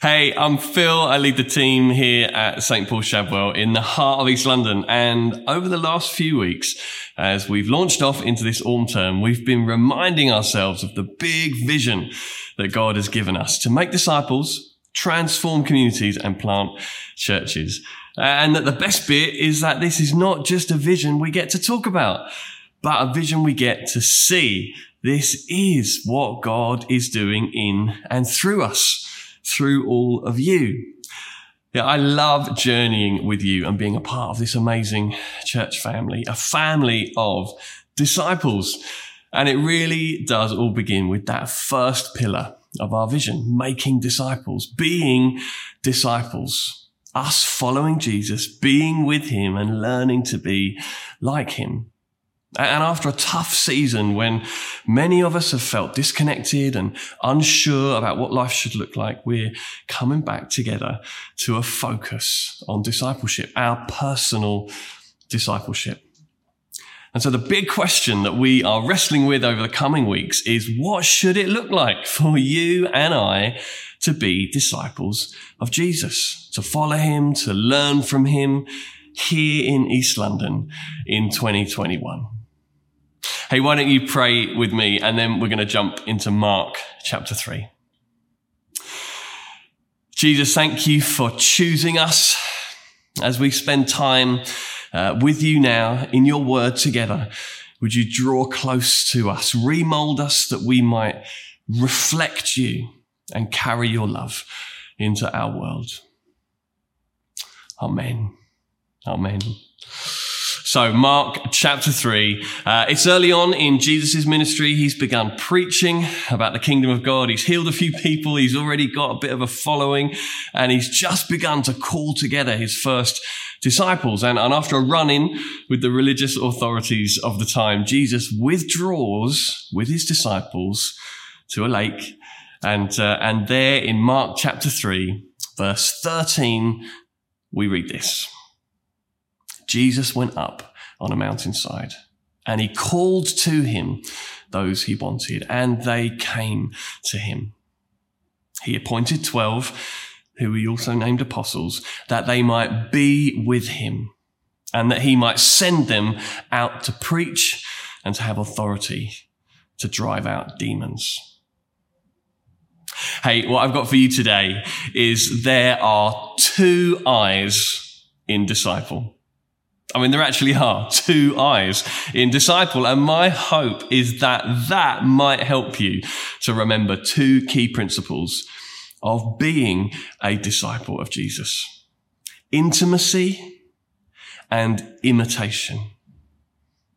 Hey, I'm Phil. I lead the team here at St. Paul Shadwell in the heart of East London. And over the last few weeks, as we've launched off into this autumn term, we've been reminding ourselves of the big vision that God has given us to make disciples, transform communities and plant churches. And that the best bit is that this is not just a vision we get to talk about, but a vision we get to see. This is what God is doing in and through us through all of you. Yeah, I love journeying with you and being a part of this amazing church family, a family of disciples. And it really does all begin with that first pillar of our vision, making disciples, being disciples, us following Jesus, being with him and learning to be like him. And after a tough season when many of us have felt disconnected and unsure about what life should look like, we're coming back together to a focus on discipleship, our personal discipleship. And so the big question that we are wrestling with over the coming weeks is what should it look like for you and I to be disciples of Jesus, to follow him, to learn from him here in East London in 2021? Hey, why don't you pray with me and then we're going to jump into Mark chapter 3. Jesus, thank you for choosing us as we spend time uh, with you now in your word together. Would you draw close to us, remold us that we might reflect you and carry your love into our world? Amen. Amen. So, Mark chapter 3. Uh, it's early on in Jesus' ministry. He's begun preaching about the kingdom of God. He's healed a few people. He's already got a bit of a following and he's just begun to call together his first disciples. And, and after a run in with the religious authorities of the time, Jesus withdraws with his disciples to a lake. And, uh, and there in Mark chapter 3, verse 13, we read this. Jesus went up on a mountainside and he called to him those he wanted and they came to him. He appointed 12 who he also named apostles that they might be with him and that he might send them out to preach and to have authority to drive out demons. Hey, what I've got for you today is there are two eyes in disciple. I mean, there actually are two eyes in disciple. And my hope is that that might help you to remember two key principles of being a disciple of Jesus. Intimacy and imitation.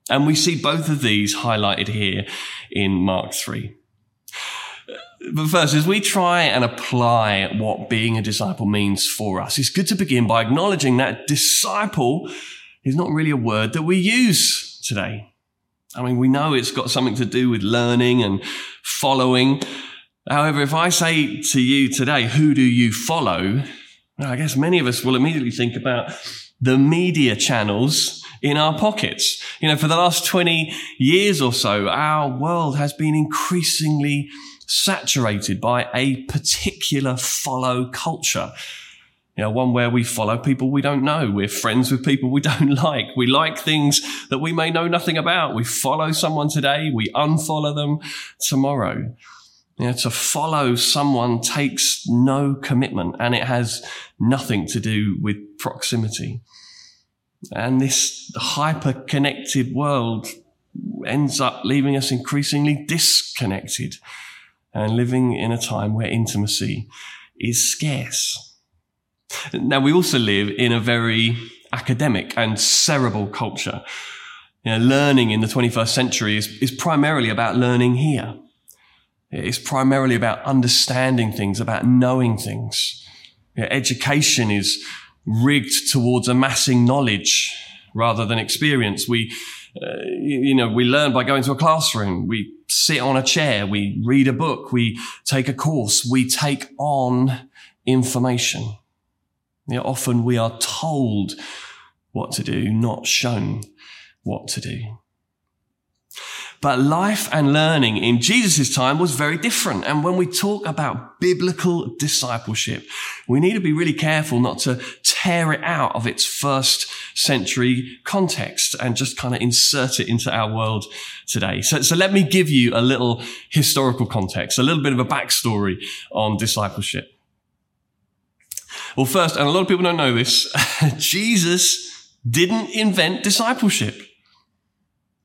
And we see both of these highlighted here in Mark 3. But first, as we try and apply what being a disciple means for us, it's good to begin by acknowledging that disciple is not really a word that we use today. I mean, we know it's got something to do with learning and following. However, if I say to you today, who do you follow? I guess many of us will immediately think about the media channels in our pockets. You know, for the last 20 years or so, our world has been increasingly saturated by a particular follow culture. You know, one where we follow people we don't know. We're friends with people we don't like. We like things that we may know nothing about. We follow someone today. We unfollow them tomorrow. You know, to follow someone takes no commitment and it has nothing to do with proximity. And this hyper connected world ends up leaving us increasingly disconnected and living in a time where intimacy is scarce. Now, we also live in a very academic and cerebral culture. You know, learning in the 21st century is, is primarily about learning here. It's primarily about understanding things, about knowing things. You know, education is rigged towards amassing knowledge rather than experience. We, uh, you know, we learn by going to a classroom. We sit on a chair. We read a book. We take a course. We take on information. You know, often we are told what to do, not shown what to do. But life and learning in Jesus' time was very different. And when we talk about biblical discipleship, we need to be really careful not to tear it out of its first century context and just kind of insert it into our world today. So, so let me give you a little historical context, a little bit of a backstory on discipleship. Well, first, and a lot of people don't know this, Jesus didn't invent discipleship.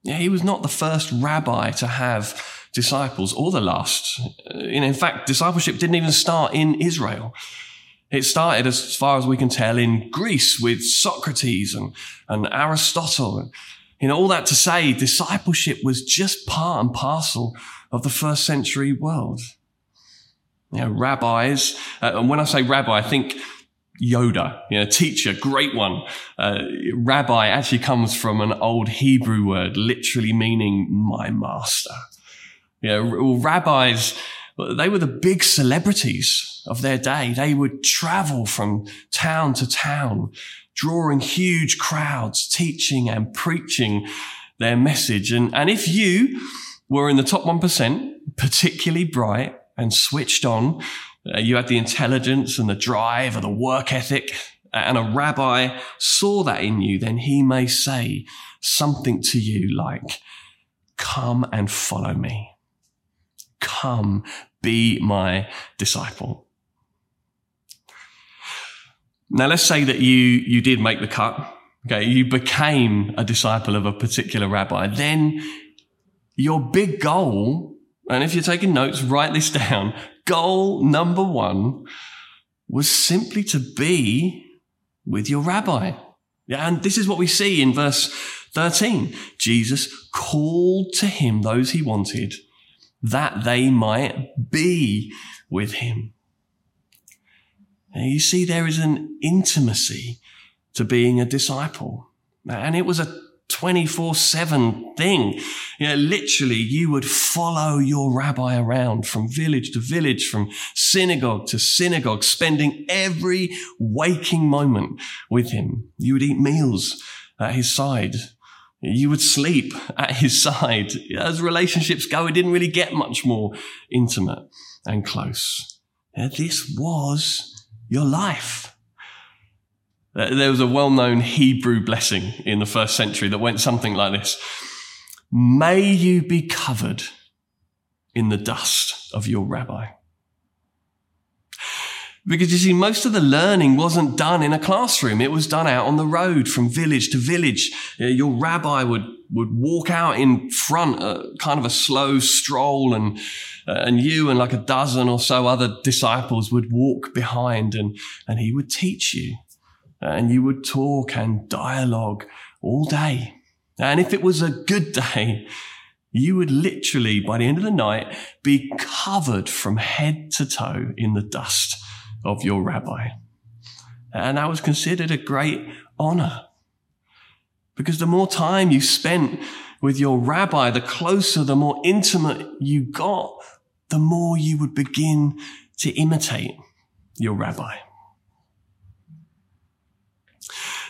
Yeah, he was not the first rabbi to have disciples or the last. In fact, discipleship didn't even start in Israel. It started, as far as we can tell, in Greece with Socrates and, and Aristotle. You know, all that to say, discipleship was just part and parcel of the first century world. You know, rabbis, uh, and when I say rabbi, I think Yoda, you know, teacher, great one. Uh, rabbi actually comes from an old Hebrew word, literally meaning my master. You know, rabbis, they were the big celebrities of their day. They would travel from town to town, drawing huge crowds, teaching and preaching their message. And, and if you were in the top 1%, particularly bright and switched on, uh, you had the intelligence and the drive and the work ethic, and a rabbi saw that in you, then he may say something to you like, Come and follow me. Come, be my disciple. Now, let's say that you, you did make the cut. Okay. You became a disciple of a particular rabbi. Then your big goal, and if you're taking notes, write this down goal number one was simply to be with your rabbi. And this is what we see in verse 13. Jesus called to him those he wanted that they might be with him. Now you see, there is an intimacy to being a disciple. And it was a 24 7 thing. You know, literally, you would follow your rabbi around from village to village, from synagogue to synagogue, spending every waking moment with him. You would eat meals at his side. You would sleep at his side. As relationships go, it didn't really get much more intimate and close. this was your life. There was a well-known Hebrew blessing in the first century that went something like this. May you be covered in the dust of your rabbi. Because you see, most of the learning wasn't done in a classroom. It was done out on the road from village to village. Your rabbi would, would walk out in front, uh, kind of a slow stroll and, uh, and you and like a dozen or so other disciples would walk behind and, and he would teach you and you would talk and dialogue all day. And if it was a good day, you would literally, by the end of the night, be covered from head to toe in the dust of your rabbi. And that was considered a great honor. Because the more time you spent with your rabbi, the closer, the more intimate you got, the more you would begin to imitate your rabbi.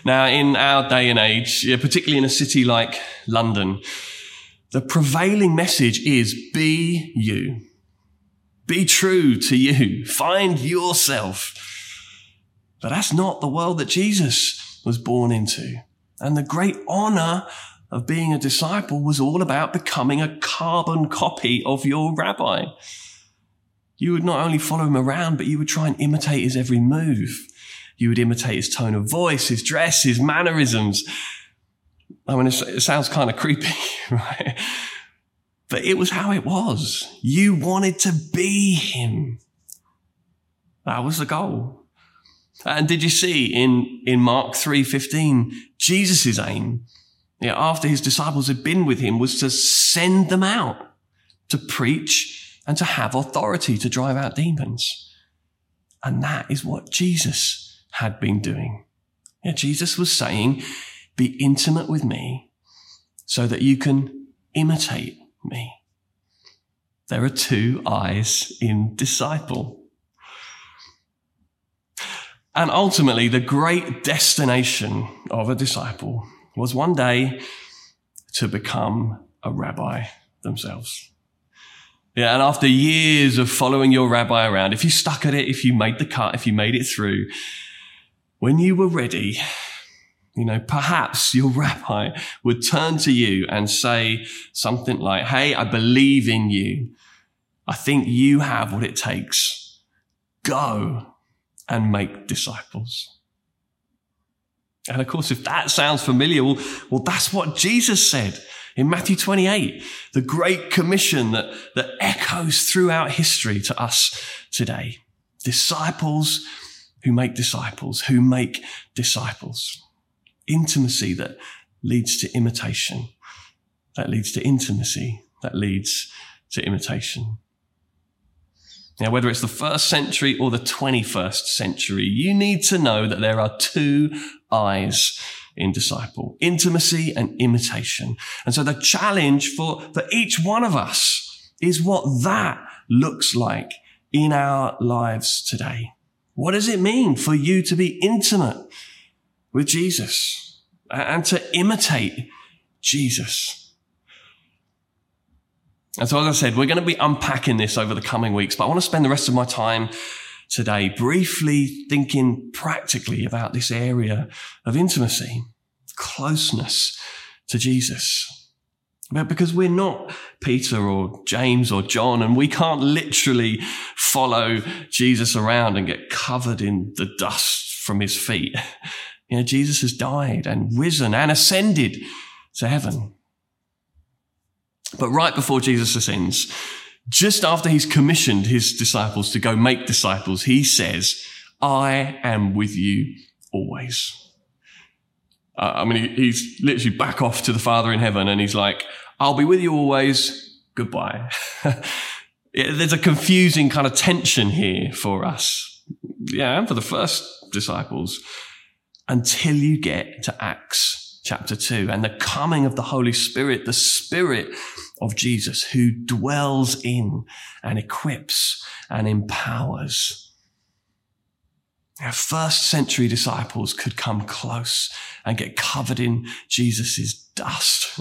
Now, in our day and age, particularly in a city like London, the prevailing message is be you. Be true to you. Find yourself. But that's not the world that Jesus was born into. And the great honor of being a disciple was all about becoming a carbon copy of your rabbi. You would not only follow him around, but you would try and imitate his every move. You would imitate his tone of voice, his dress, his mannerisms. I mean, it sounds kind of creepy, right? But it was how it was. You wanted to be him. That was the goal. And did you see in, in Mark 3.15, Jesus' aim, yeah, after his disciples had been with him, was to send them out to preach and to have authority to drive out demons. And that is what Jesus had been doing. Yeah, Jesus was saying, be intimate with me so that you can imitate me. There are two eyes in disciple. And ultimately, the great destination of a disciple was one day to become a rabbi. themselves. Yeah, and after years of following your rabbi around, if you stuck at it, if you made the cut, if you made it through, when you were ready, you know, perhaps your rabbi would turn to you and say something like, Hey, I believe in you. I think you have what it takes. Go and make disciples. And of course, if that sounds familiar, well, well, that's what Jesus said in Matthew 28, the great commission that, that echoes throughout history to us today. Disciples who make disciples, who make disciples intimacy that leads to imitation, that leads to intimacy, that leads to imitation. Now, whether it's the first century or the 21st century, you need to know that there are two eyes in disciple, intimacy and imitation. And so the challenge for, for each one of us is what that looks like in our lives today. What does it mean for you to be intimate with Jesus and to imitate Jesus. And so, as I said, we're going to be unpacking this over the coming weeks, but I want to spend the rest of my time today briefly thinking practically about this area of intimacy, closeness to Jesus. But because we're not Peter or James or John, and we can't literally follow Jesus around and get covered in the dust from his feet. You know, Jesus has died and risen and ascended to heaven. But right before Jesus ascends, just after he's commissioned his disciples to go make disciples, he says, I am with you always. Uh, I mean, he's literally back off to the Father in heaven and he's like, I'll be with you always. Goodbye. There's a confusing kind of tension here for us. Yeah, and for the first disciples until you get to Acts chapter 2 and the coming of the Holy Spirit, the Spirit of Jesus who dwells in and equips and empowers. Our first century disciples could come close and get covered in Jesus' dust.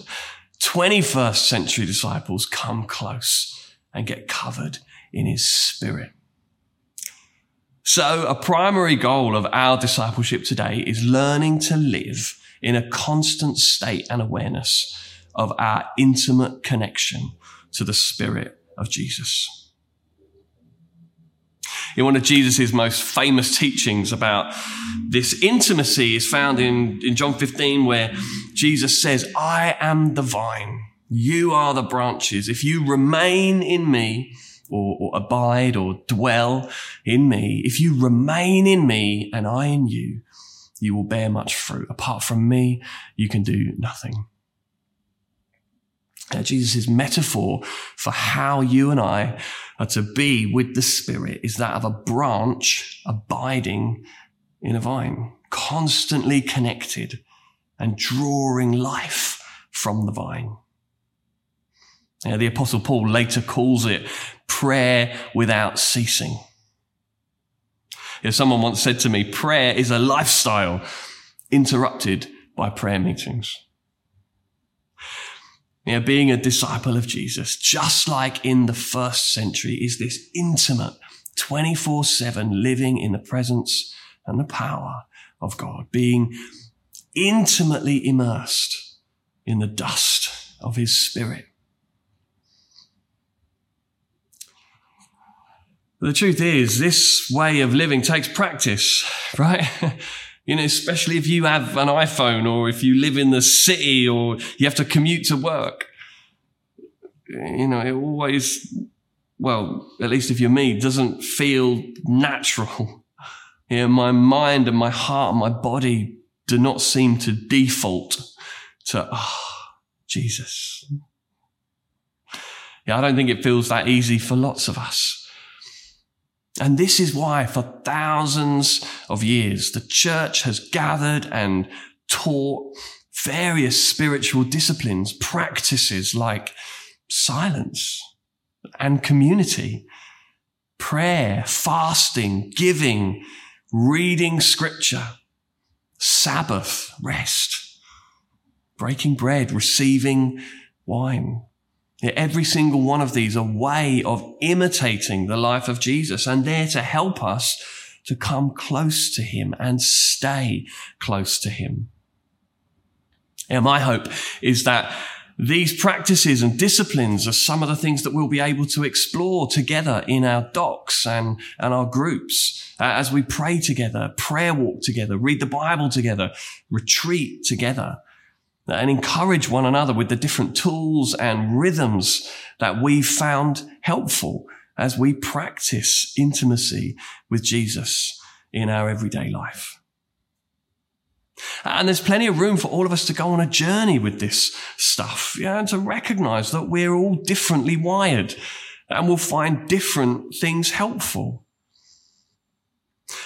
21st century disciples come close and get covered in his spirit. So a primary goal of our discipleship today is learning to live in a constant state and awareness of our intimate connection to the Spirit of Jesus. In one of Jesus' most famous teachings about this intimacy is found in, in John 15, where Jesus says, I am the vine. You are the branches. If you remain in me or, or abide or dwell in me, if you remain in me and I in you, you will bear much fruit. Apart from me, you can do nothing. Now, Jesus' metaphor for how you and I are to be with the Spirit is that of a branch abiding in a vine, constantly connected and drawing life from the vine. The apostle Paul later calls it prayer without ceasing. Know, someone once said to me, prayer is a lifestyle interrupted by prayer meetings. You know, being a disciple of Jesus, just like in the first century, is this intimate 24 7 living in the presence and the power of God, being intimately immersed in the dust of his spirit. the truth is, this way of living takes practice, right? You know, especially if you have an iPhone or if you live in the city or you have to commute to work. You know, it always, well, at least if you're me, doesn't feel natural. You know, my mind and my heart and my body do not seem to default to, oh, Jesus. Yeah, I don't think it feels that easy for lots of us. And this is why for thousands of years, the church has gathered and taught various spiritual disciplines, practices like silence and community, prayer, fasting, giving, reading scripture, Sabbath, rest, breaking bread, receiving wine. Every single one of these a way of imitating the life of Jesus and there to help us to come close to him and stay close to him. And my hope is that these practices and disciplines are some of the things that we'll be able to explore together in our docs and, and our groups uh, as we pray together, prayer walk together, read the Bible together, retreat together and encourage one another with the different tools and rhythms that we've found helpful as we practice intimacy with Jesus in our everyday life. And there's plenty of room for all of us to go on a journey with this stuff, yeah, and to recognize that we're all differently wired and we'll find different things helpful.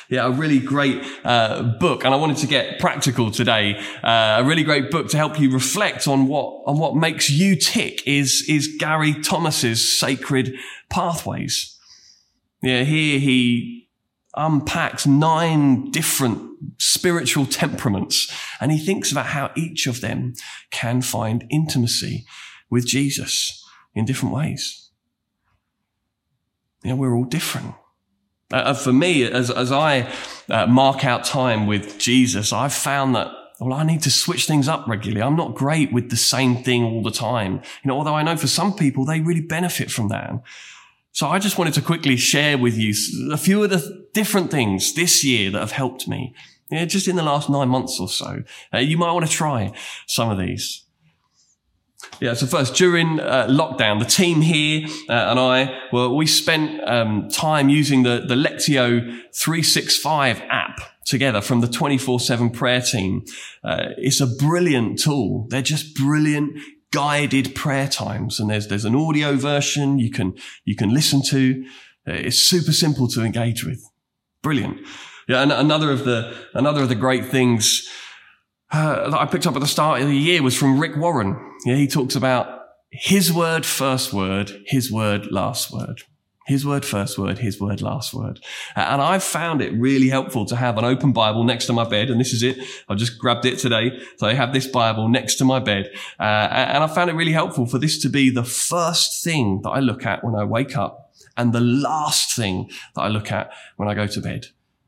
Yeah, a really great uh, book, and I wanted to get practical today. Uh, a really great book to help you reflect on what on what makes you tick is is Gary Thomas's Sacred Pathways. Yeah, here he unpacks nine different spiritual temperaments, and he thinks about how each of them can find intimacy with Jesus in different ways. You know, we're all different. Uh, for me, as, as I uh, mark out time with Jesus, I've found that well, I need to switch things up regularly. I'm not great with the same thing all the time. You know, although I know for some people, they really benefit from that. So I just wanted to quickly share with you a few of the different things this year that have helped me. Yeah, just in the last nine months or so. Uh, you might want to try some of these. Yeah, so first, during uh, lockdown, the team here uh, and I, well, we spent um, time using the, the Lectio 365 app together from the 24-7 prayer team. Uh, it's a brilliant tool. They're just brilliant guided prayer times. And there's, there's an audio version you can, you can listen to. Uh, it's super simple to engage with. Brilliant. Yeah, and another of the, another of the great things uh, that I picked up at the start of the year was from Rick Warren. Yeah, he talks about his word, first word, his word, last word. His word, first word, his word, last word. And I've found it really helpful to have an open Bible next to my bed. And this is it. I just grabbed it today. So I have this Bible next to my bed. Uh, and I found it really helpful for this to be the first thing that I look at when I wake up and the last thing that I look at when I go to bed.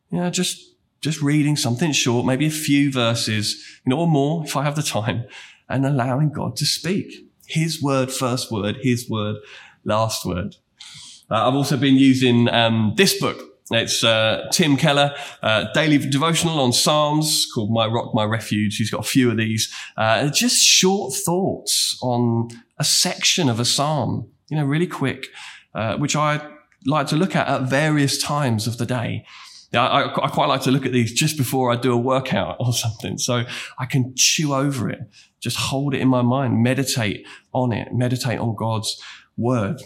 You know, just just reading something short, maybe a few verses, you know, or more if I have the time, and allowing God to speak. His word, first word, his word, last word. Uh, I've also been using um, this book. It's uh, Tim Keller, uh, daily devotional on Psalms called My Rock, My Refuge. He's got a few of these. Uh, just short thoughts on a section of a psalm, you know, really quick, uh, which I like to look at at various times of the day. Yeah, I, I, quite like to look at these just before I do a workout or something. So I can chew over it, just hold it in my mind, meditate on it, meditate on God's word.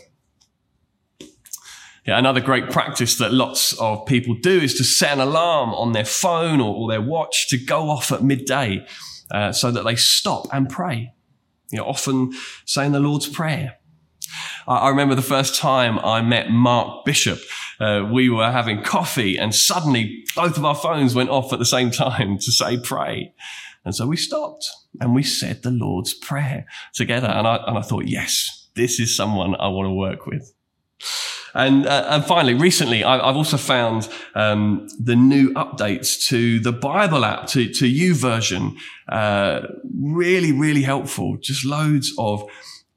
Yeah, another great practice that lots of people do is to set an alarm on their phone or, or their watch to go off at midday uh, so that they stop and pray. You know, often saying the Lord's Prayer. I remember the first time I met Mark Bishop. Uh, we were having coffee and suddenly both of our phones went off at the same time to say pray. And so we stopped and we said the Lord's Prayer together. And I, and I thought, yes, this is someone I want to work with. And, uh, and finally, recently, I, have also found um, the new updates to the Bible app, to, to YouVersion, uh, really, really helpful. Just loads of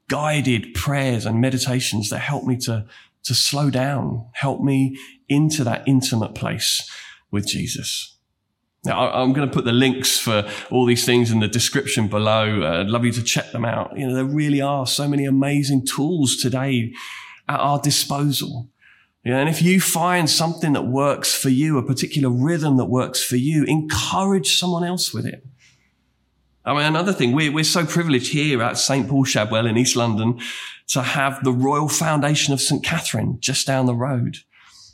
guided prayers and meditations that help me to, to slow down, help me into that intimate place with Jesus. Now, I'm going to put the links for all these things in the description below. Uh, I'd love you to check them out. You know, there really are so many amazing tools today at our disposal. And if you find something that works for you, a particular rhythm that works for you, encourage someone else with it. I mean, another thing, we're, we're so privileged here at St. Paul Shadwell in East London to have the Royal Foundation of St. Catherine just down the road.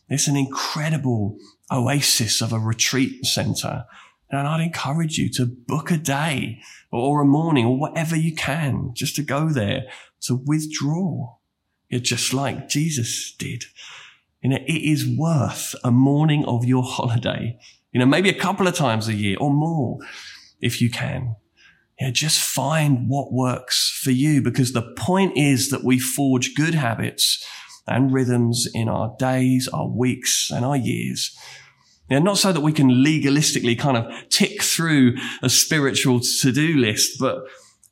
It's an incredible oasis of a retreat centre. And I'd encourage you to book a day or a morning or whatever you can just to go there to withdraw. You're just like Jesus did. You know, it is worth a morning of your holiday, you know, maybe a couple of times a year or more if you can Yeah, just find what works for you because the point is that we forge good habits and rhythms in our days, our weeks, and our years. Yeah, not so that we can legalistically kind of tick through a spiritual to-do list, but,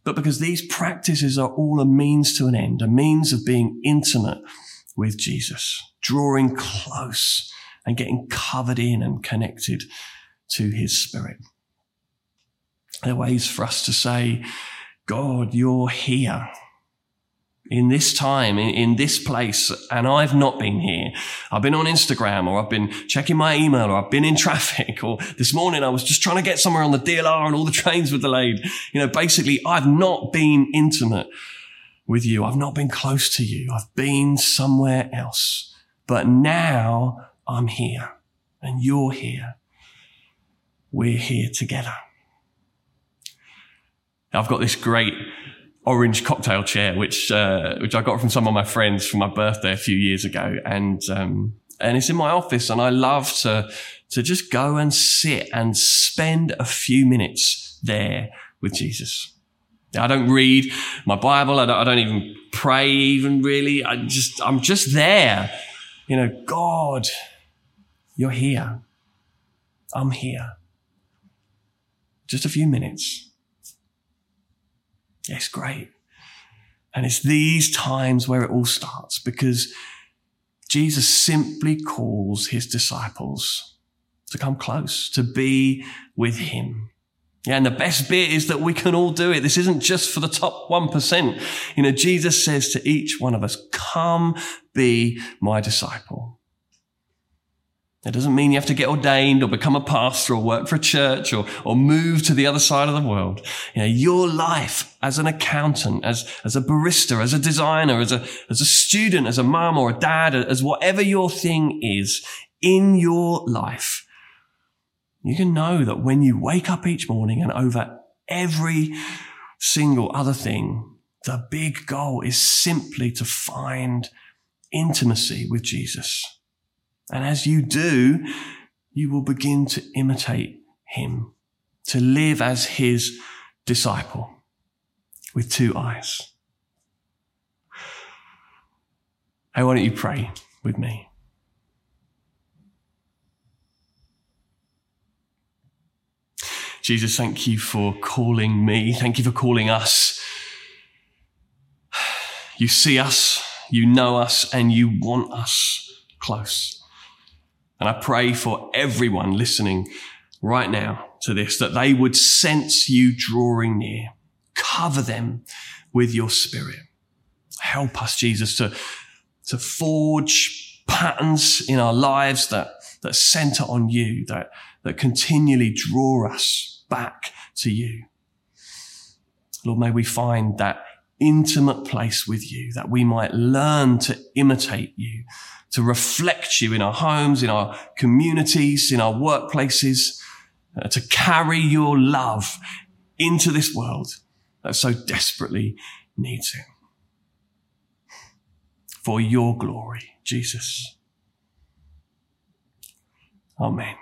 but because these practices are all a means to an end, a means of being intimate with Jesus, drawing close and getting covered in and connected to his spirit. There are ways for us to say, God, you're here in this time, in, in, this place, and I've not been here. I've been on Instagram or I've been checking my email or I've been in traffic or this morning I was just trying to get somewhere on the DLR and all the trains were delayed. You know, basically I've not been intimate with you. I've not been close to you. I've been somewhere else, but now I'm here and you're here. We're here together. I've got this great orange cocktail chair, which uh, which I got from some of my friends for my birthday a few years ago, and um, and it's in my office, and I love to to just go and sit and spend a few minutes there with Jesus. I don't read my Bible. I don't, I don't even pray, even really. I just I'm just there. You know, God, you're here. I'm here. Just a few minutes it's great. And it's these times where it all starts because Jesus simply calls his disciples to come close, to be with him. Yeah, and the best bit is that we can all do it. This isn't just for the top 1%. You know, Jesus says to each one of us, come be my disciple. It doesn't mean you have to get ordained or become a pastor or work for a church or, or move to the other side of the world. You know, your life as an accountant, as, as a barista, as a designer, as a, as a student, as a mom or a dad, as whatever your thing is in your life, you can know that when you wake up each morning and over every single other thing, the big goal is simply to find intimacy with Jesus. And as you do, you will begin to imitate him, to live as his disciple with two eyes. Hey, why don't you pray with me? Jesus, thank you for calling me. Thank you for calling us. You see us, you know us, and you want us close. And I pray for everyone listening right now to this that they would sense you drawing near. Cover them with your spirit. Help us, Jesus, to, to forge patterns in our lives that, that center on you, that, that continually draw us back to you. Lord, may we find that intimate place with you, that we might learn to imitate you, to reflect you in our homes, in our communities, in our workplaces, uh, to carry your love into this world that so desperately needs it. For your glory, Jesus. Amen.